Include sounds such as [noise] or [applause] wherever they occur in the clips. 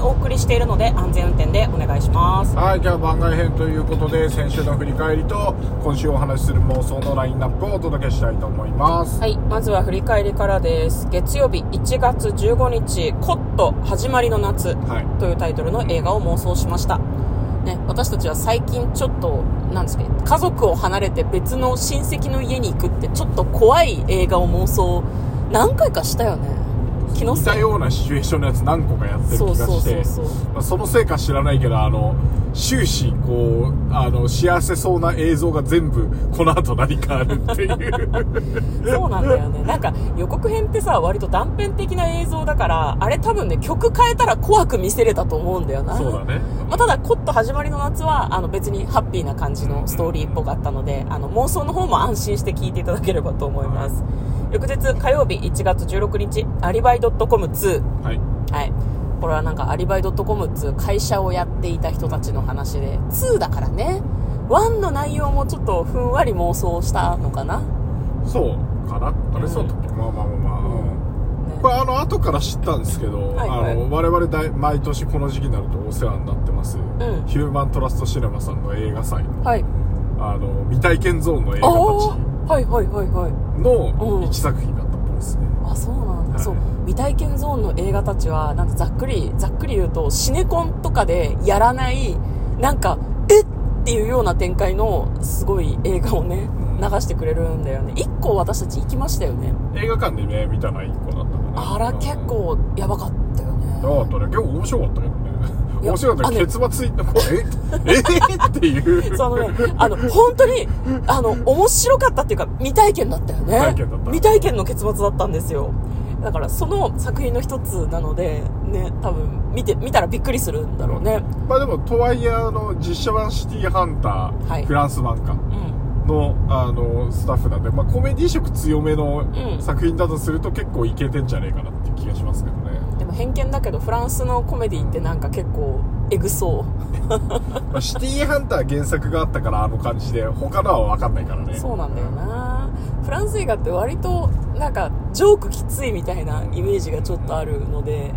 お送りしているので安全運転でお願いします。はい今日は番外編ということで先週の振り返りと今週お話しする妄想のラインナップをお届けしたいと思いますはい、まずは振り返りからです。月曜日1月15日、コット始まりの夏。はいというタイトルの映画を妄想しました。ね、私たちは最近ちょっと、なんですか、家族を離れて別の親戚の家に行くってちょっと怖い映画を妄想何回かしたよね。気の似せい。たようなシチュエーションのやつ何個かやってる気がしてそのせいか知らないけどあの終始こうあの幸せそうな映像が全部この後何かあるっていうそうなんだよね。なんか予告編ってさ、割と断片的な映像だから、あれ多分ね、曲変えたら怖く見せれたと思うんだよな。そうだねまあ、ただ、コット始まりの夏は、あの別にハッピーな感じのストーリーっぽかったので、あの妄想の方も安心して聞いていただければと思います。翌日火曜日1月16日、アリバイ .com2。はいはい。これはなんかアリバイ .com っていう会社をやっていた人たちの話で、2だからね、1の内容もちょっとふんわり妄想したのかな。そうかな。あれそうだっけ、まあまあまあまあ、うん。ね。これあの後から知ったんですけど、はいはい。あの我々大毎年この時期になるとお世話になってます、ん。ヒューマントラストシネマさんの映画祭。のはい。あの未体験ゾーンの映画たはいはいはいはい。ちのうん。一作品だったっぽいですね、あそうなんだ、はい。そう未体験ゾーンの映画たちはなんかざっくりざっくり言うとシネコンとかでやらないなんかえっっていうような展開のすごい映画をねうん。流してくれるんだよね。1個私たち行きましたよね。映画館でね見たのは1個だったかな。あら結構やばかったよね。やばかったね。結構面白かったけどね。面白かった結末いこれえ？[laughs] えっていう。そのね、あの、本当に、あの、面白かったっていうか、未体験だったよね。未体験だった。未体験の結末だったんですよ。だから、その作品の一つなので、ね、多分、見て、見たらびっくりするんだろうね。まあでもとはいえあの実写版シティハンター、はいフランス版かうん。のあのスタッフなんで、まあ、コメディ色強めのうん作品だとすると結構いけてんじゃねえかなっていう気がしますけどね、でも偏見だけど、フランスのコメディってなんか結構、エグそう。[laughs] まあ、シティハンター原作があったからあの感じで他のは分かんないからねそうなんだよな。フランス映画って割と、なんか、ジョークきついみたいなイメージがちょっとあるので、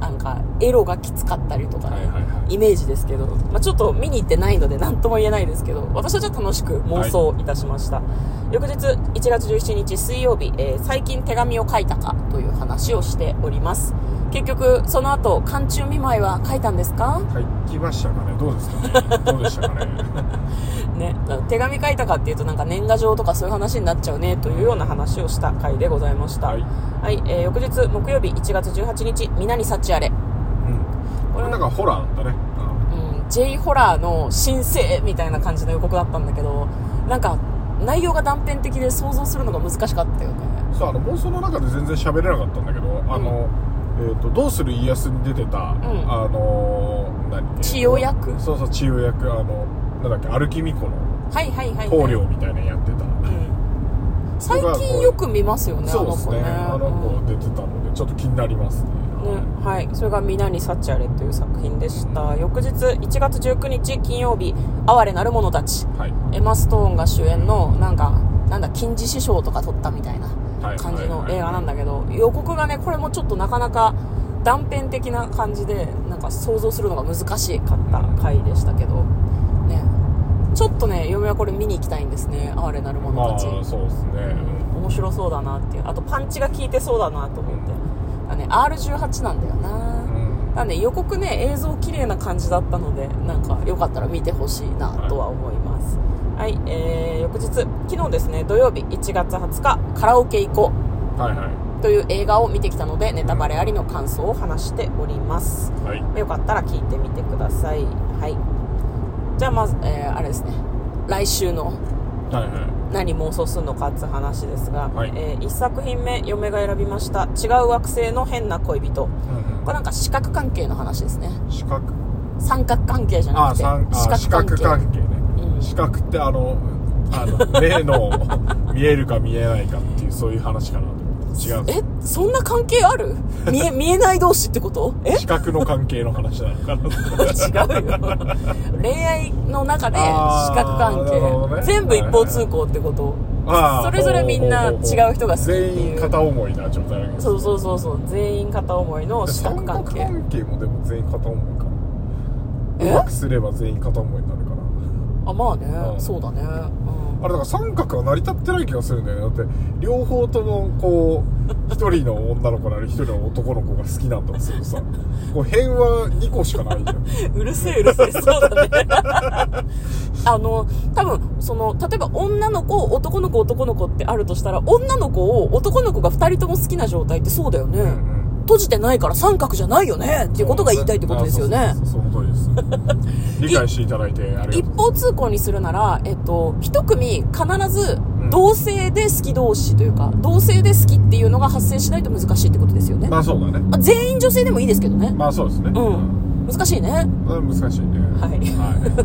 なんか、エロがきつかったりとかね、はいはいはいイメージですけど、まあ、ちょっと見に行ってないので何とも言えないですけど、私はちょっと楽しく妄想いたしました。翌日、1月17日水曜日、えー最近手紙を書いたかという話をしております。結局、その後、寒中見舞いは書いたんですか？書きましたかね。どうですかね。どうでしたかね。[laughs] ね、手紙書いたかっていうとなんか年賀状とかそういう話になっちゃうねというような話をした回でございました。ははいい、えー翌日木曜日1月18日、皆に幸あれ。うん。これなんかホラーだったね、うん、J ホラーの申請みたいな感じの予告だったんだけど、なんか内容が断片的で想像するのが難しかったよね。うん、そうあの妄想の中で全然喋れなかったんだけど、あの、えーと「どうする家康」に出てた、んあの何？千代役？そうそう千代役あのなんだっけ歩き巫女のはいはいはい、はい。棟梁みたいなのやってた、うん最近よく見ますよね、あそうですね。ねあの子出てたのでちょっと気になりますねね、はい。それが皆に幸あれという作品でした。翌日、1月19日金曜日、哀れなる者たち。はいエマ・ストーンが主演の、なんか、なんだ、金獅子賞とか取ったみたいなはい感じの映画なんだけど、予告がね、これもちょっとなかなか断片的な感じで、なんか想像するのが難しかった回でしたけど、ね。ちょっとね、嫁はこれ見に行きたいんですね、哀れなる者まあたち。そうですね、面白そうだなっていう。あとパンチが効いてそうだなと思って。だね、R18 なんだよな。うんなんで予告ね映像綺麗な感じだったのでなんかよかったら見てほしいなとは思いますはい、えー、翌日昨日ですね土曜日1月20日カラオケ行こはいはうという映画を見てきたのでネタバレありの感想を話しております。いはい。よかったら聞いてみてください。はい。じゃあまず、えー、あれですね。来週のはいはい。何妄想するのかって話ですが、はい。え1作品目嫁が選びました違う惑星の変な恋人。うんこれなんか視覚関係の話ですね。うん四角。三角関係じゃなくてあ三あ四角関係ね、うん四角ってあのあの [laughs] 目の見えるか見えないかっていうそういう話かなと思って。違うんですえそんな関係ある？見え [laughs] 見えない同士ってこと？え？視覚の関係の話なのかな違うよ。恋愛の中で視覚関なるほどね。係全部一方通行ってこと？あーそれぞれみんな違う人が好き全員片思いな状態そうそうそうそう。全員片思いの視覚三関係。角関係もでも全員片思いか。え？うまくすれば全員片思いになるか。なあまあね、うん。そうだね、うん、あれだから三角は成り立ってない気がするんだよね。だって両方ともこう一人の女の子なり一人の男の子が好きなんだとするとさ。[laughs] こう辺は2個しかないじゃん。うるせえうるせえそうだね。あの多分その例えば女の子男の子男の子ってあるとしたら女の子を男の子が2人とも好きな状態ってそうだよね、うん閉じてないから三角じゃないよねっていうことが言いたいってことですよねあそうそうそうその通りです [laughs] 理解していただいてあり一方通行にするなら、えっと、一組必ず同性で好き同士というか、同性で好きっていうのが発生しないと難しいってことですよね。まあそうだねあ全員女性でもいいですけどね。まあそうですねうん。難しいね。うん難しいねはい。はい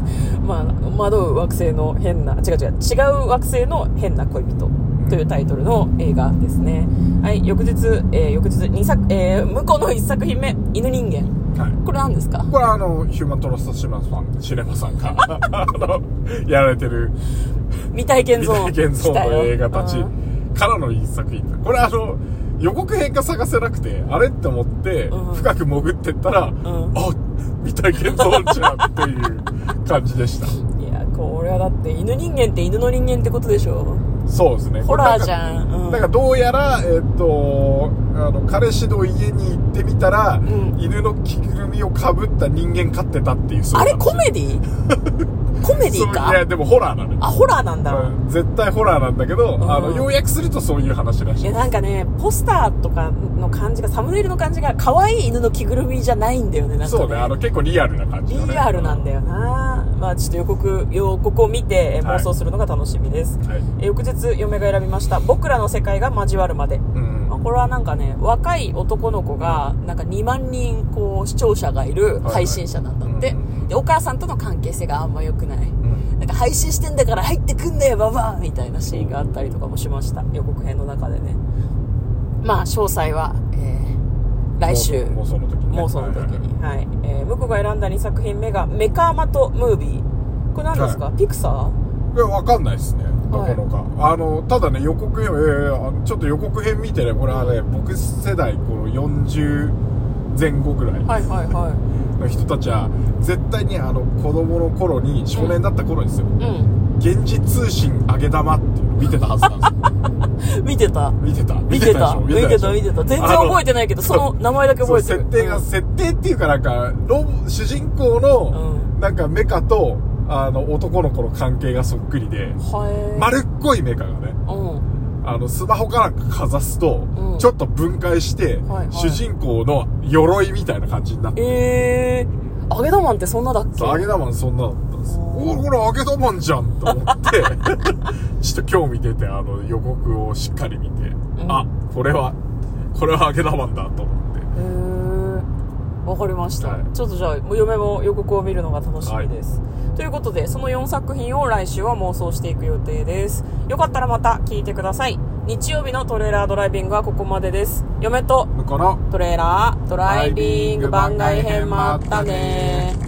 [laughs] まあ、惑う惑星の変な、違う違う、違う惑星の変な恋人というタイトルの映画ですね。はい、翌日、えー翌日2作、えー向こうの1作品目、犬人間。はい。これ何ですか？これはあのヒューマントラストシネマさんシネマさんが [laughs] あのやられてる未体験ゾーン。未体験ゾーンの映画たちうんからの一作品。これあの予告編が探せなくてあれって思ってうん。深く潜ってったら、ん。あ未体験ゾーンじゃんっていう感じでした。[laughs] いや、これはだって犬人間って犬の人間ってことでしょそうですね。ホラーじん。ゃん。うん。なんかどうやら、えっとあの彼氏の家に行ってみたら、ん。犬の着ぐるみをかぶった人間飼ってたっていうあれコメディ？[laughs] コメディそういかやでもホラーなのよあ、ホラーなんだ。まあ絶対ホラーなんだけど、んあの要約するとそういう話らしいいやなんかね、ポスターとかの感じが、サムネイルの感じが、可愛い犬の着ぐるみじゃないんだよね、なんか、ね。そうねあの結構リアルな感じのねリアルなんだよなまあちょっと予告、予告を見て妄想するのが楽しみです。はいえー翌日、嫁が選びました。僕らの世界が交わるまで。うんまあこれはなんかね、若い男の子が、なんか2万人、こう、視聴者がいる配信者なんだって。はいはいうんで、お母さんとの関係性があんま良くない。うんなんか配信してんだから入ってくんだよ、ババアみたいなシーンがあったりとかもしました。予告編の中でね。まあ、詳細は、えー来週。妄想の時にね妄想の時に。はい。えー、向こうが選んだ2作品目が、メカーマトムービー。これ何ですか、ピクサーいやわかんないですねなはいかなか、あのただね予告編、えーちょっと予告編見てねこれはね僕世代この40前後ぐらいはいはいはの人たちは絶対にあの子供の頃に少年だった頃ですよ、い。うん。現実通信上げ玉っていうの見てたはずなんですよ見てた。見てた見てた。見てた、見てた。全然覚えてないけど、その名前だけ覚えてる。設定が、うん設定っていうかなんか主人公の、うなんかメカとあの男の子の関係がそっくりで。丸っこいメカがねうん。あのスマホかなんかかざすと、うん。ちょっと分解して、はいはい。主人公の鎧みたいな感じになってえー。揚げ玉ってそんなだっけ？そう揚げ玉そんなだったんです。おー。おおこれ揚げ玉んじゃんと思って [laughs] ちょっと興味出てあの予告をしっかり見て、うん。あこれはこれは揚げ玉んだと思って。へー。わかりました、はい。ちょっとじゃあ、嫁も予告を見るのが楽しみです。ということで、その4作品を来週は妄想していく予定です。よかったらまた聞いてください。日曜日のトレーラードライビングはここまでです。嫁と向こうのトレーラードライビング番外編もあったね